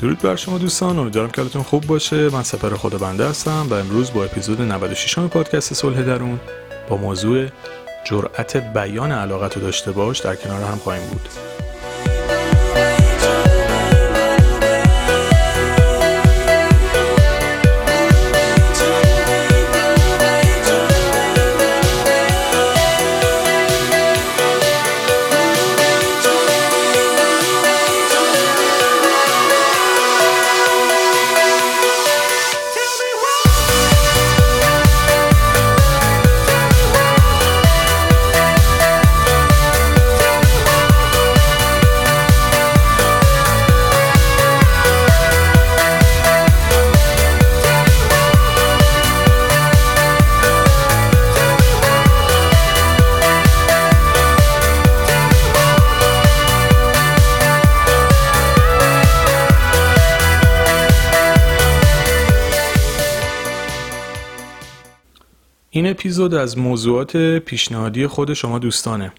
درود بر شما دوستان امیدوارم که حالتون خوب باشه. من سپر خدا بنده هستم و امروز با اپیزود 96 پادکست صلح درون با موضوع جرأت بیان علاقت رو داشته باش در کنار هم خواهیم بود. اپیزود از موضوعات پیشنهادی خود شما دوستانه.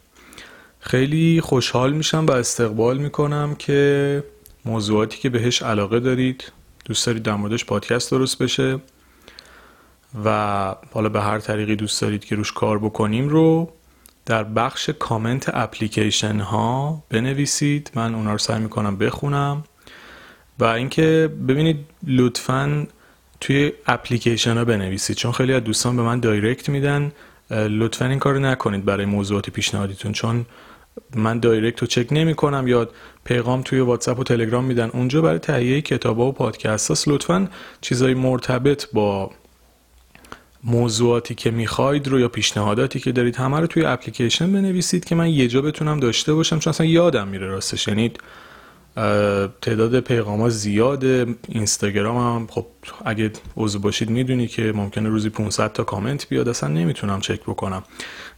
خیلی خوشحال میشم و استقبال می‌کنم که موضوعاتی که بهش علاقه دارید دوست دارید در موردش پادکست درست بشه و حالا به هر طریقی دوست دارید که روش کار بکنیم رو در بخش کامنت اپلیکیشن ها بنویسید. من اونا رو سعی می‌کنم بخونم و اینکه ببینید لطفاً توی اپلیکیشن ها بنویسید. چون خیلی از دوستان به من direct میدن لطفا این کار نکنید برای موضوعات پیشنهادیتون چون من direct رو چک نمی کنم یا پیغام توی واتساپ و تلگرام میدن. اونجا برای تهیه کتاب و پادکست هست لطفا چیزای مرتبط با موضوعاتی که می‌خواید رو یا پیشنهاداتی که دارید همه رو توی اپلیکیشن بنویسید که من یه جا بتونم داشته باشم. چون اصلا یادم میره راستش. یعنی تعداد پیغام ها زیاده. اینستاگرام هم خب اگه عضو باشید می‌دونی که ممکنه روزی 500 تا کامنت بیاد. اصلا نمی‌تونم چک بکنم.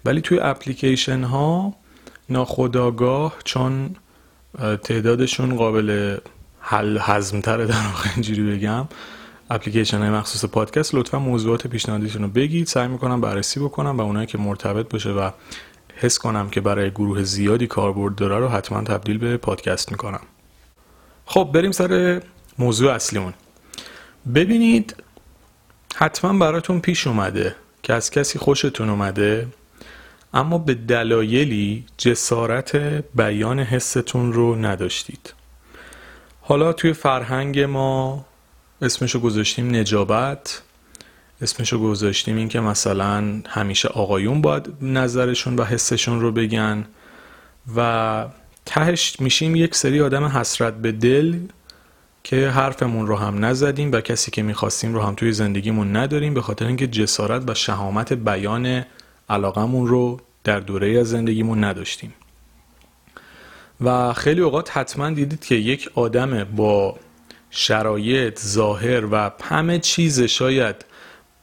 ولی توی اپلیکیشن ها ناخداگاه چون تعدادشون قابل حل حزم تره در واقع اینجوری بگم. اپلیکیشن های مخصوص پادکست لطفا موضوعات پیشنهادیتون رو بگید. سعی می‌کنم بررسی بکنم و اونایی که مرتبط باشه و حس کنم که برای گروه زیادی کاربرد داره رو حتما تبدیل به پادکست می‌کنم. خب بریم سر موضوع اصلیمون ببینید حتما براتون پیش اومده که از کسی خوشتون اومده اما به دلایلی جسارت بیان حستون رو نداشتید. حالا توی فرهنگ ما اسمشو گذاشتیم نجابت اسمشو گذاشتیم این که مثلا همیشه آقایون باید نظرشون و حسشون رو بگن و تهش میشیم یک سری آدم حسرت به دل که حرفمون رو هم نزدیم و کسی که می‌خواستیم رو هم توی زندگیمون نداریم به خاطر اینکه جسارت و شهامت بیان علاقمون رو در دوره از زندگیمون نداشتیم. و خیلی اوقات حتما دیدید که یک آدم با شرایط ظاهر و همه چیز شاید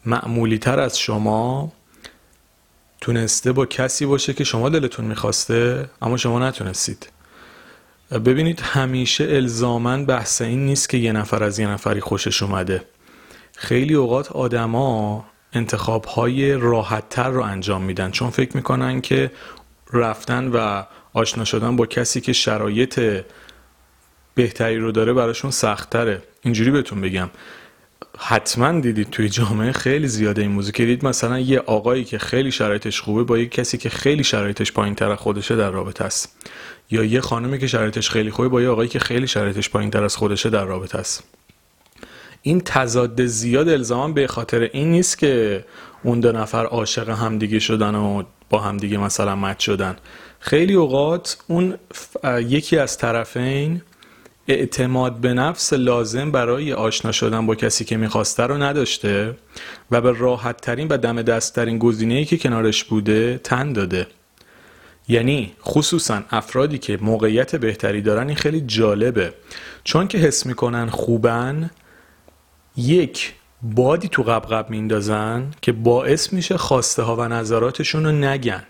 معمولی تر از شما تونسته با کسی باشه که شما دلتون می‌خواسته اما شما نتونستید. ببینید همیشه الزامن بحث این نیست که یه نفر از یه نفری خوشش اومده. خیلی اوقات آدما انتخاب های راحت تر رو انجام میدن چون فکر می‌کنن که رفتن و آشنا شدن با کسی که شرایط بهتری رو داره براشون سختتره. اینجوری بهتون بگم. حتما دیدید توی جامعه خیلی زیاده این موضوع که دید مثلا یه آقایی که خیلی شرایطش خوبه با یه کسی که خیلی شرایطش پایین تر خودشه در رابطه است. یا یه خانمی که شرایطش خیلی خوبه با یه آقایی که خیلی شرایطش پایین تر از خودشه در رابطه است. این تضاد زیاد الزاما به خاطر این نیست که اون دو نفر عاشق همدیگه شدن و با همدیگه مثلا مت شدن. خیلی اوقات اون یکی از طرفین اعتماد به نفس لازم برای آشنا شدن با کسی که می‌خواسته رو نداشته و به راحت ترین و دم دست ترین گزینه که کنارش بوده تن داده. یعنی خصوصا افرادی که موقعیت بهتری دارن این خیلی جالبه. چون که حس می‌کنن خوبن یک بادی تو قبقب میندازن که باعث میشه خواسته ها و نظراتشون رو نگن.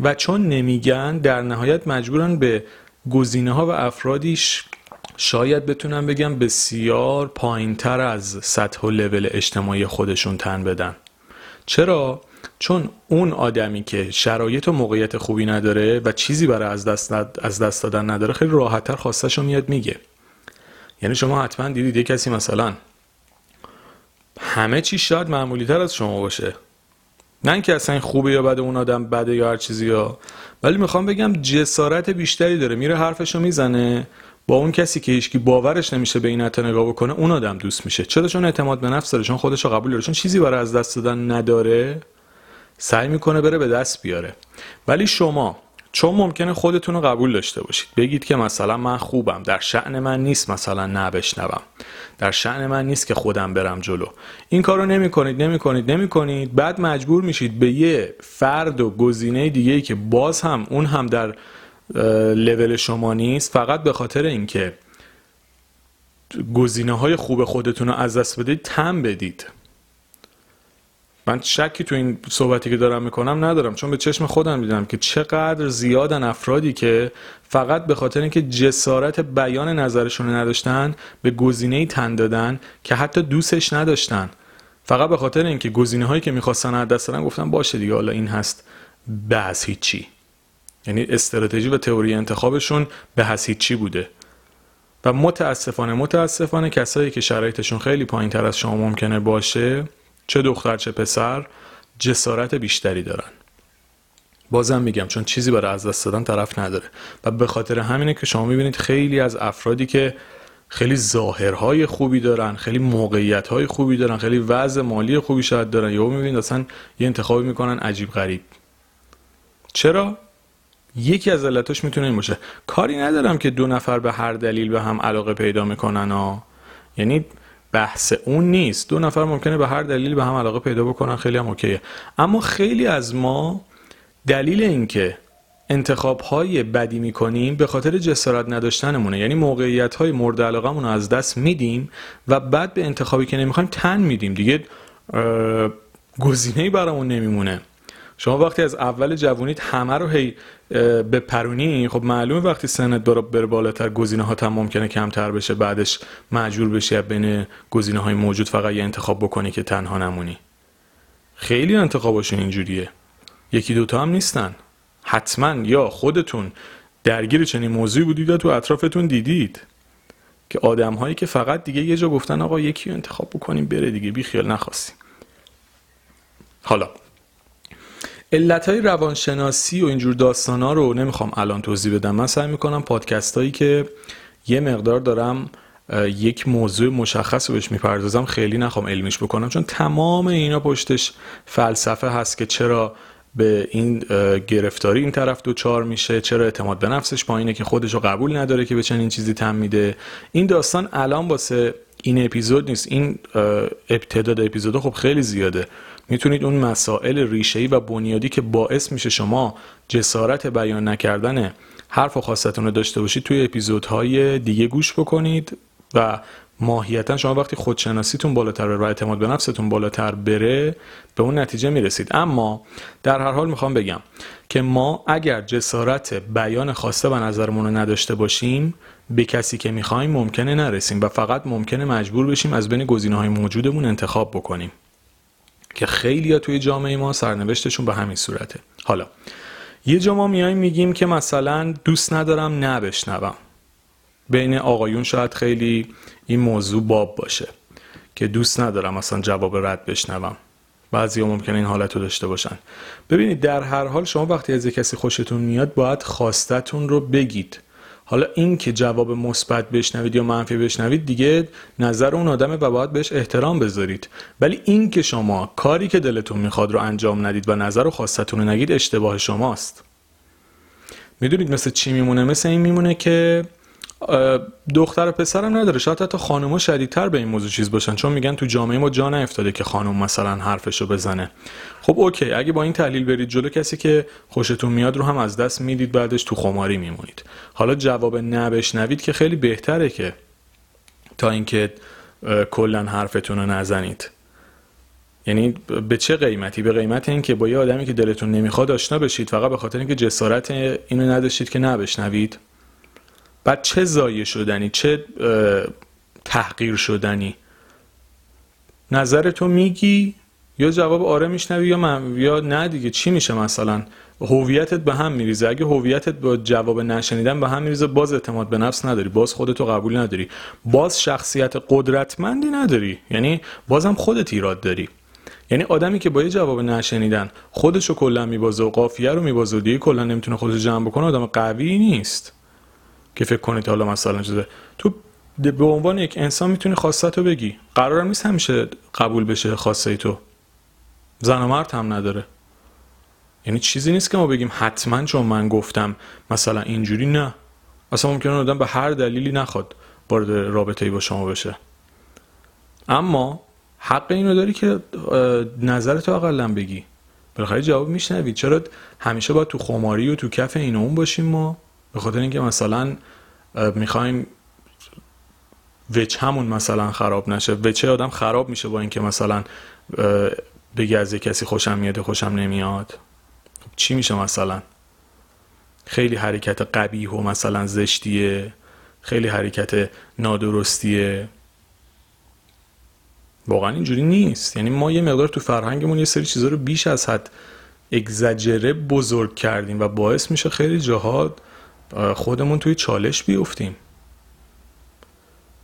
و چون نمیگن در نهایت مجبورن به گزینه ها و افرادیش شاید بتونم بگم بسیار پایین تر از سطح و لول اجتماعی خودشون تن بدن. چرا؟ چون اون آدمی که شرایط و موقعیت خوبی نداره و چیزی برای از دست, از دست دادن نداره خیلی راحتتر خواستش میاد میگه. یعنی شما حتما دیدید یه کسی مثلا همه چی شاید معمولی تر از شما باشه. نه اینکه اصلا خوبه یا بده اون آدم بده یا هر چیزی ها ولی می‌خوام بگم جسارت بیشتری داره. میره حرفشو می‌زنه. با اون کسی که هیچکی باورش نمیشه به این حتی نگاه بکنه اون آدم دوست میشه. چرا؟ چون اعتماد به نفس داره چون خودش رو قبول داره. چون چیزی برای از دست دادن نداره سعی می‌کنه بره به دست بیاره. ولی شما چون ممکنه خودتون رو قبول داشته باشید. بگید که مثلا من خوبم در شعن من نیست مثلا نبشنوم در شعن من نیست که خودم برم جلو. این کارو نمی کنید نمی کنید نمی کنید بعد مجبور میشید به یه فرد و گزینه دیگه ای که باز هم اون هم در لول شما نیست فقط به خاطر اینکه گزینه های خوب خودتون رو از دست بدید تم بدید. من شکی تو این صحبتی که دارم می‌کنم ندارم چون به چشم خودم دیدم که چقدر زیادن افرادی که فقط به خاطر اینکه جسارت بیان نظرشون نداشتن به گزینه تن دادن که حتی دوستش نداشتن. فقط به خاطر اینکه گزینه هایی که می‌خواستن از دست گفتن باشه دیگه حالا این هست به هیچی. یعنی استراتژی و تئوری انتخابشون به هیچی بوده؟ و متاسفانه متاسفانه کسایی که شرایطشون خیلی پایین تر از شما ممکنه باشه چه دختر چه پسر جسارت بیشتری دارن. بازم میگم چون چیزی برای از دست دادن طرف نداره. و به خاطر همینه که شما می‌بینید خیلی از افرادی که خیلی ظاهرهای خوبی دارن خیلی موقعیت خوبی دارن خیلی وضع مالی خوبی شاید دارن یا می‌بینید اصلا یه انتخابی می‌کنن عجیب غریب. چرا؟ یکی از علتاش می‌تونه این باشه. کاری ندارم که دو نفر به هر دلیل به هم علاقه پیدا می‌کنن ها. یعنی بحث اون نیست. دو نفر ممکنه به هر دلیل به هم علاقه پیدا بکنن خیلی هم اوکیه. اما خیلی از ما دلیل اینکه انتخاب های بدی می‌کنیم به خاطر جسارت نداشتنمونه. یعنی موقعیت های مورد علاقه رو از دست میدیم و بعد به انتخابی که نمی‌خوایم تن میدیم. دیگه گزینه برامون نمیمونه. شما وقتی از اول جوونیت همه رو هی به پرونی خب معلومه وقتی سنت بره بالاتر گزینه ها هم ممکنه کمتر بشه بعدش مجبور بشی بین گزینه های موجود فقط یه انتخاب بکنی که تنها نمونی. خیلی انتخاباشون اینجوریه. یکی دوتا هم نیستن. حتما یا خودتون درگیر چنین موضوعی بودید و تو اطرافتون دیدید که آدم هایی که فقط دیگه یه جا گفتن آقا یکی انتخاب بکنیم بره دیگه بی خیال نخواستیم. حالا علت های روانشناسی و اینجور داستان ها رو نمی‌خوام الان توضیح بدم. من سعی می‌کنم پادکست هایی که یه مقدار دارم یک موضوع مشخص رو بهش می‌پردازم خیلی نخوام علمیش بکنم. چون تمام اینا پشتش فلسفه هست که چرا به این گرفتاری این طرف دوچار میشه چرا اعتماد به نفسش پایینه که خودش رو قبول نداره که به چنین چیزی تم میده. این داستان الان واسه این اپیزود نیست. این ابتداد اپیزود خب خیلی زیاده. می‌تونید اون مسائل ریشه‌ای و بنیادی که باعث میشه شما جسارت بیان نکردن حرف و خواستتون رو داشته باشید توی اپیزودهای دیگه گوش بکنید و ماهیتا شما وقتی خودشناسیتون بالاتر و اعتماد به نفستون بالاتر بره به اون نتیجه می‌رسید. اما در هر حال می‌خوام بگم که ما اگر جسارت بیان خواسته و نظرمون رو نداشته باشیم به کسی که می‌خوایم ممکنه نرسیم و فقط ممکنه مجبور بشیم از بین گزینه های موجودمون انتخاب بکنیم. که خیلی توی جامعه ما سرنوشتشون به همین صورته. حالا یه جا ما میایم میگیم که مثلا دوست ندارم نبشنوم بین آقایون شاید خیلی این موضوع باب باشه که دوست ندارم مثلا جواب رد بشنوم. بعضی ها ممکنه این حالت رو داشته باشن. ببینید در هر حال شما وقتی از کسی خوشتون میاد باید خواستتون رو بگید. حالا این که جواب مثبت بشنوید یا منفی بشنوید دیگه نظر اون آدمه و باید بهش احترام بذارید. ولی این که شما کاری که دلتون می‌خواد رو انجام ندید و نظر و خواستتون رو نگید اشتباه شماست. می‌دونید مثل چی میمونه؟ مثل این میمونه که دختر و پسرم نداره. شاید حتی خانوما شدیدتر به این موضوع چیز باشن چون میگن تو جامعه ما جا نیفتاده که خانم مثلا حرفشو بزنه. خب اوکی. اگه با این تحلیل برید جلو کسی که خوشتون میاد رو هم از دست می‌دید بعدش تو خماری میمونید. حالا جواب نبشنوید که خیلی بهتره که تا اینکه کلا حرفتون رو نزنید. یعنی به چه قیمتی؟ به قیمت اینکه با یه آدمی که دلتون نمی‌خواد آشنا بشید فقط به خاطر اینکه جسارت اینو نداشتید که نبشنوید؟ بعد چه زایه شدنی؟ چه تحقیر شدنی؟ نظرتو میگی؟ یا جواب آره میشنوی یا من یا نه دیگه؟ چی میشه مثلا؟ هویتت به هم میریزه. اگه هویتت با جواب نشنیدن به هم میریزه باز اعتماد به نفس نداری. باز خودتو قبول نداری. باز شخصیت قدرتمندی نداری. یعنی بازم خودت ایراد داری. یعنی آدمی که با یه جواب نشنیدن خودشو کلا میبازه و قافیه رو میبازه و دیگه کلا نمی‌تونه خودش جمع بکنه آدم قوی نیست. که فکر کنید حالا مثلا چیزه. تو به عنوان یک انسان می‌تونی خواستتو بگی. قرارم نیست همیشه قبول بشه خواسته تو. زن و مرد هم نداره. یعنی چیزی نیست که ما بگیم حتما چون من گفتم مثلا اینجوری نه. اصلا ممکنه آدم به هر دلیلی نخواد وارد رابطه ای با شما بشه. اما حق اینو داری که نظرتو اقلا بگی. بالاخره جواب میشنوید چرا همیشه باید تو خماری و تو کف این اون باشیم ما؟ به خاطر اینکه مثلا می‌خوایم همون مثلا خراب نشه. وچه آدم خراب میشه با اینکه مثلا بگی از کسی خوشم میاد خوشم نمیاد. خب چی میشه مثلا؟ خیلی حرکت قبیح و مثلا زشتیه. خیلی حرکت نادرستیه. واقعا اینجوری نیست. یعنی ما یه مقدار تو فرهنگمون یه سری چیزا رو بیش از حد اگزجره بزرگ کردیم و باعث میشه خیلی جاها خودمون توی چالش بیفتیم.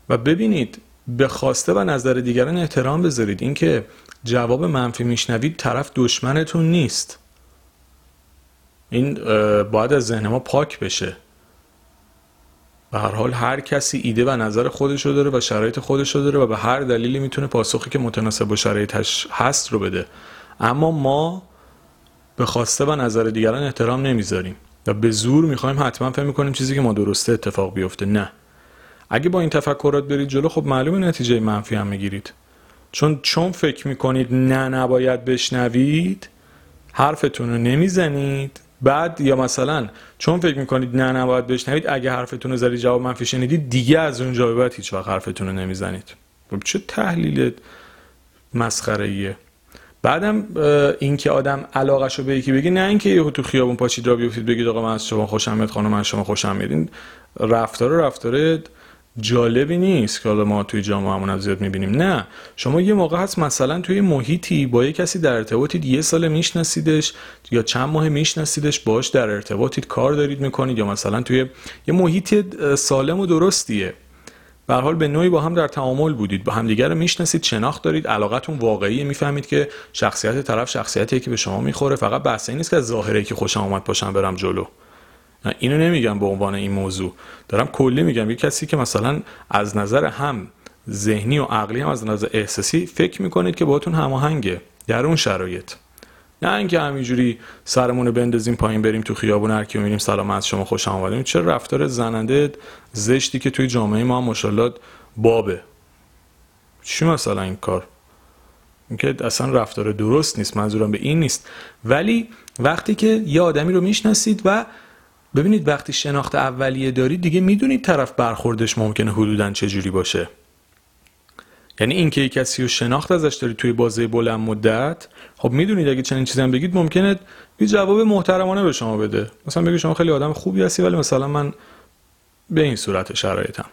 و ببینید به خواسته و نظر دیگران احترام بذارید. اینکه جواب منفی میشنوید طرف دشمنتون نیست. این باید از ذهن ما پاک بشه. به هر حال هر کسی ایده و نظر خودشو داره و شرایط خودشو داره و به هر دلیلی می‌تونه پاسخی که متناسب با شرایطش هست رو بده. اما ما به خواسته و نظر دیگران احترام نمی‌ذاریم. و به زور می‌خوایم حتما فهم می‌کنیم چیزی که ما درسته اتفاق بیفته. نه. اگه با این تفکرات برید جلو خب معلومه نتیجه منفی هم می‌گیرید. چون چون فکر می‌کنید نه نباید بشنوید حرفتون رو نمی‌زنید. بعد یا مثلا چون فکر می‌کنید نه نباید بشنوید اگه حرفتون رو زدید جواب منفی شنیدید دیگه از اونجا به بعد هیچ وقت حرفتون رو نمی‌زنید. خب چه تحلیل مسخره ایه بعدم اینکه آدم علاقش رو به یکی بگی نه اینکه یهو تو خیابون پاچید را بیفتید بگید آقا من از شما خوشم میاد خانم از شما خوشم میاد. این رفتار رفتار جالبی نیست که حالا ما توی جامعه همون زیاد می‌بینیم. نه شما یه موقع هست مثلا توی محیطی با یه کسی در ارتباطید یه سال میشناسیدش یا چند ماه میشناسیدش باش در ارتباطید کار دارید می‌کنید یا مثلا توی یه محیط سالم و درستیه. به حال به نوعی با هم در تعامل بودید. با همدیگه رو می‌شناسید شناخت دارید علاقتون واقعی می‌فهمید که شخصیت طرف شخصیتی که به شما می‌خوره فقط بحث نیست که از ظاهره که خوشم اومد پاشم برم جلو. نه اینو نمیگم به عنوان این موضوع. دارم کلی میگم. یه کسی که مثلا از نظر هم ذهنی و عقلی هم از نظر احساسی فکر می‌کنید که باهاتون هماهنگه. در اون شرایط. نه اینکه همینجوری سرمون رو بندازیم پایین بریم تو خیابون هر کی میریم سلام از شما خوش آمدیم چه رفتار زننده زشتی که توی جامعه ما ماشاءالله بابه. چی مثلا این کار؟ اینکه اصلا رفتار درست نیست منظورم به این نیست. ولی وقتی که یه آدمی رو می‌شناسید و ببینید وقتی شناخت اولیه دارید دیگه می‌دونید طرف برخوردش ممکنه حدودا چجوری باشه. یعنی اینکه کسی رو شناخت ازش دارید توی بازه بلند مدت خب می‌دونید اگه چنین چیزی بگید ممکنه یه جواب محترمانه به شما بده. مثلا بگید شما خیلی آدم خوبی هستی ولی مثلا من به این صورت شرایطم.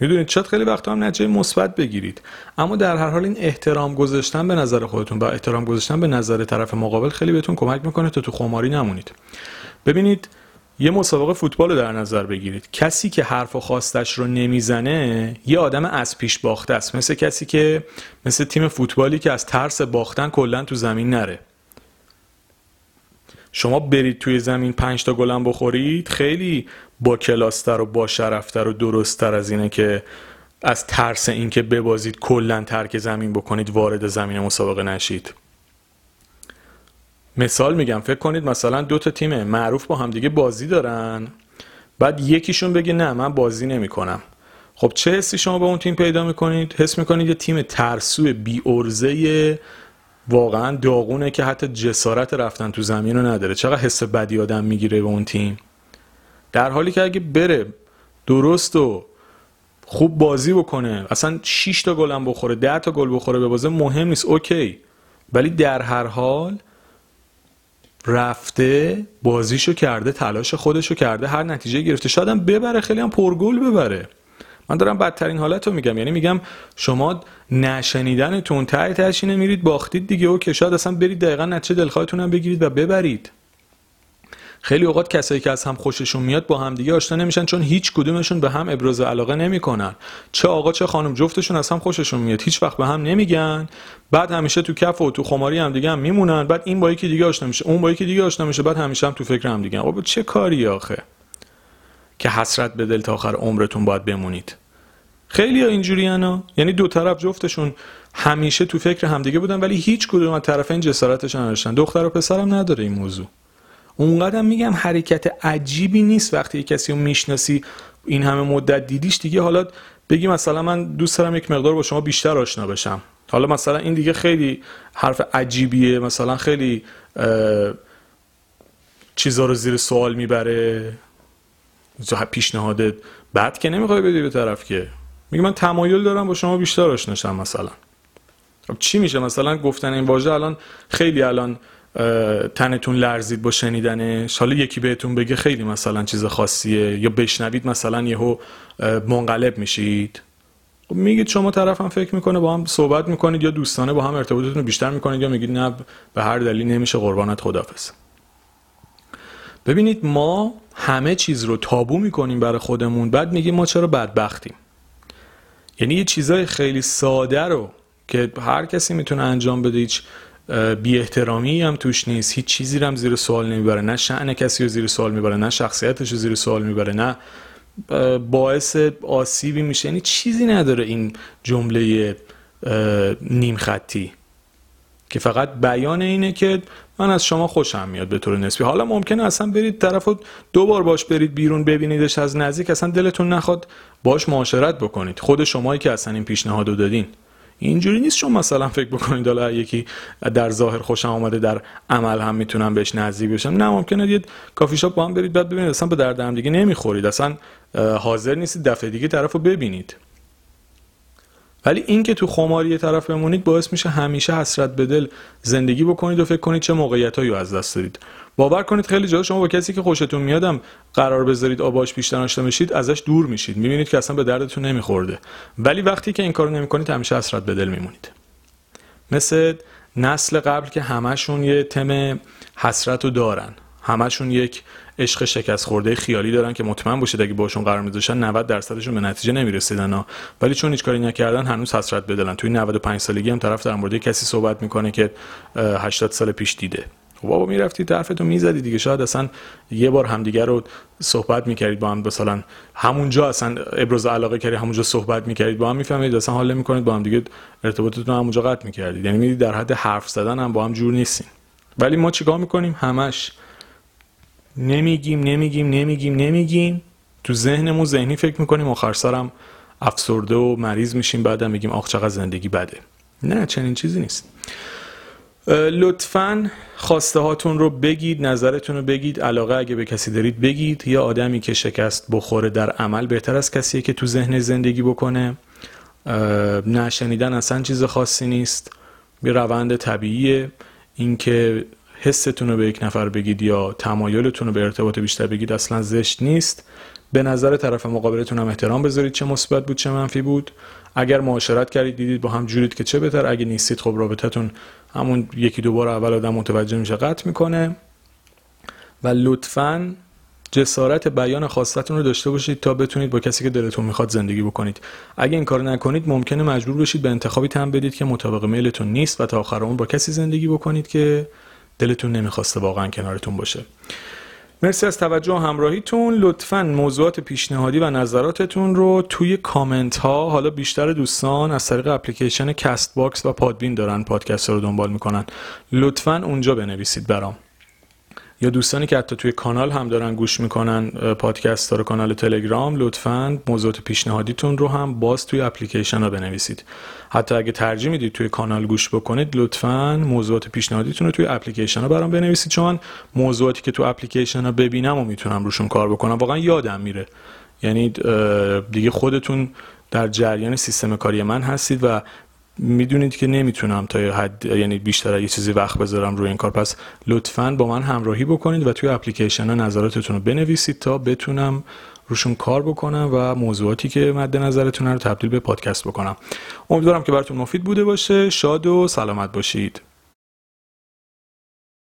می‌دونید چت خیلی وقتا هم نتیجه مثبت بگیرید. اما در هر حال این احترام گذاشتن به نظر خودتون و احترام گذاشتن به نظر طرف مقابل خیلی بهتون کمک می‌کنه تا تو خماری نمونید. ببینید یه مسابقه فوتبال رو در نظر بگیرید. کسی که حرف و خواستش رو نمی‌زنه یه آدم از پیش باخته است. مثل کسی که مثل تیم فوتبالی که از ترس باختن کلا تو زمین نره. شما برید توی زمین پنج تا گلم بخورید خیلی با کلاستر و با شرفتر و درستتر از اینه که از ترس اینکه ببازید کلا ترک زمین بکنید وارد زمین مسابقه نشید. مثال میگم فکر کنید مثلا دو تا تیم معروف با همدیگه بازی دارن بعد یکیشون بگه نه من بازی نمی‌کنم. خب چه حسی شما با اون تیم پیدا می‌کنید؟ حس می‌کنید یه تیم ترسو بی ارزه واقعا داغونه که حتی جسارت رفتن تو زمین رو نداره. چقدر حس بدی آدم می‌گیره به اون تیم؟ در حالی که اگه بره درست و خوب بازی بکنه اصلا 6 تا گل هم بخوره 10 تا گل بخوره به بازه مهم نیست اوکی. ولی در هر حال رفته بازیشو کرده تلاش خودشو کرده هر نتیجه گرفته. شاید هم ببره خیلی هم پرگل ببره. من دارم بدترین حالت رو میگم. یعنی میگم شما نشنیدنتون ته تهش اینه میرید باختید دیگه اوکی شاید اصلا برید دقیقا نتیجه دلخواهتون هم بگیرید و ببرید. خیلی اوقات کسایی که از هم خوششون میاد با همدیگه آشنا نمیشن چون هیچ کدومشون به هم ابراز علاقه نمی‌کنن. چه آقا چه خانم جفتشون از هم خوششون میاد هیچ وقت به هم نمیگن. بعد همیشه تو کف و تو خماری هم دیگه هم میمونن. بعد این با یکی دیگه آشنا میشه اون با یکی دیگه آشنا میشه بعد همیشه هم تو فکر هم دیگه آقا چه کاری آخه؟ که حسرت به دل تا آخر عمرتون باید بمونید. خیلی ها اینجوری ها. یعنی دو طرف جفتشون همیشه تو فکر همدیگه بودن ولی هیچ کدوم از طرفین جسارتش نداشتن. دختر و پسرم نداره این موضوع. اونقدر میگم حرکت عجیبی نیست وقتی کسی رو می‌شناسی این همه مدت دیدیش. دیگه حالا بگی مثلا من دوست دارم یک مقدار با شما بیشتر آشنا بشم. حالا مثلا این دیگه خیلی حرف عجیبیه. مثلا خیلی چیزا رو زیر سوال می‌بره. پیشنهاد بعد که نمی‌خوای بدی به طرف که. میگه من تمایل دارم با شما بیشتر آشناشم مثلا. خب چی میشه؟ مثلا گفتن این واژه الان خیلی الان تنتون لرزید با شنیدنش حالا یکی بهتون بگه خیلی مثلا چیز خاصیه. یا بشنوید مثلا یهو منقلب میشید. خب میگید شما طرف هم فکر می‌کنه با هم صحبت می‌کنید یا دوستانه با هم ارتباطتون رو بیشتر می‌کنید یا میگید نه به هر دلیل نمیشه قربانت خدافظ ببینید ما همه چیز رو تابو می‌کنیم برای خودمون بعد میگیم ما چرا بدبختیم. یعنی یه چیزای خیلی ساده رو که هر کسی می‌تونه انجام بده هیچ بی احترامی هم توش نیست. هیچ چیزی رو هم زیر سوال نمی‌بره. نه شعن کسی رو زیر سوال می‌بره نه شخصیتش رو زیر سوال می‌بره نه باعث آسیبی میشه. یعنی چیزی نداره این جمله نیم خطی. که فقط بیان اینه که من از شما خوشم میاد به طور نسبی. حالا ممکنه اصلا برید طرف دو بار باش برید بیرون ببینیدش از نزدیک. اصلا دلتون نخواد باش معاشرت بکنید. خود شمایی که اصلا این پیشنهاد رو دادین. اینجوری نیست شما مثلا فکر بکنید حالا یکی در ظاهر خوشم آمده در عمل هم می‌تونم بهش نزدیک بشم. نه ممکنه یه کافی شاپ با هم برید بعد ببینید اصلا به درد هم دیگه نمی‌خورید. اصلا حاضر نیستید دفعه دیگه طرفو ببینید. ولی اینکه تو خماری طرف بمونید باعث میشه همیشه حسرت به دل زندگی بکنید و فکر کنید چه موقعیتایی از دست دادید. باور کنید خیلی جا شما با کسی که خوشتون میادم قرار بذارید آباش بیشتر آشنا بشید ازش دور میشید. می‌بینید که اصلا به دردتون نمیخورده. ولی وقتی که این کارو نمی‌کنید همیشه حسرت به دل میمونید. مثل نسل قبل که همشون یه تم حسرت رو دارن. همشون یک عشق شکست خورده خیالی دارن که مطمئن باشید اگه باشون قرار میذاشتن 90 درصدشون به نتیجه نمی‌رسیدن. ولی چون هیچ کاری نکردن هنوز حسرت بدلن توی 95 سالگی هم طرف در مورد کسی صحبت می‌کنه که 80 سال پیش دیده. خب بابا می‌رفتی طرفتو می‌زدی دیگه. شاید اصلا یه بار همدیگه رو صحبت می‌کردید با هم. مثلا همونجا اصلا ابراز علاقه کردید همونجا صحبت می‌کردید با هم می‌فهمید اصلا حال می‌کنید با هم دیگه ارتباطتون همونجا قطع می‌کردید. یعنی می‌دید در حد حرف زدن هم با هم جور نیستین. ولی ما چیکار می‌کنیم؟ همش نمیگیم نمیگیم نمیگیم نمیگیم. تو ذهنمون ذهنی فکر می‌کنیم آخر سرم افسرده و مریض میشیم بعدم میگیم آخ چقدر زندگی بده. نه چنین چیزی نیست. لطفا خواسته هاتون رو بگید نظرتون رو بگید. علاقه اگه به کسی دارید بگید. یا آدمی که شکست بخوره در عمل بهتر از کسیه که تو ذهن زندگی بکنه. نشنیدن اصلا چیز خاصی نیست. به روند طبیعیه. اینکه حستون رو به یک نفر بگید یا تمایلتون رو به ارتباط بیشتر بگید اصلا زشت نیست. به نظر طرف مقابلتون هم احترام بذارید چه مثبت بود چه منفی بود. اگر معاشرت کردید دیدید با هم جورید که چه بهتر. اگه نیستید خب رابطتون همون یکی دو بار اول آدم متوجه میشه قطع می‌کنه. و لطفا جسارت بیان خواستتون رو داشته باشید تا بتونید با کسی که دلتون می‌خواد زندگی بکنید. اگه این کار نکنید ممکنه مجبور بشید به انتخابی تن بدید که مطابق میلتون نیست و تا آخر با کسی زندگی بکنید که دلتون نمی‌خواسته واقعا کنارتون باشه. مرسی از توجه و همراهیتون. لطفا موضوعات پیشنهادی و نظراتتون رو توی کامنت ها حالا بیشتر دوستان از طریق اپلیکیشن Castbox و Podbean دارن پادکست رو دنبال می‌کنن. لطفا اونجا بنویسید برام. یا دوستانی که حتی توی کانال هم دارن گوش می‌کنن پادکست رو کانال تلگرام لطفا موضوعات پیشنهادیتون رو هم باز توی اپلیکیشن ها بنویسید. حتی اگه ترجیح می‌دید توی کانال گوش بکنید لطفا موضوعات پیشنهادیتون رو توی اپلیکیشن ها برام بنویسید چون موضوعاتی که تو اپلیکیشن ها ببینم و می‌تونم روشون کار بکنم. واقعا یادم میره. یعنی دیگه خودتون در جریان سیستم کاری من هستید و می‌دونید که نمی‌تونم تا حد یعنی بیشتر یه چیزی وقت بذارم روی این کار پس لطفا با من همراهی بکنید و توی اپلیکیشن ها نظراتتون رو بنویسید تا بتونم روشون کار بکنم و موضوعاتی که مد نظرتون رو تبدیل به پادکست بکنم. امیدوارم که براتون مفید بوده باشه. شاد و سلامت باشید.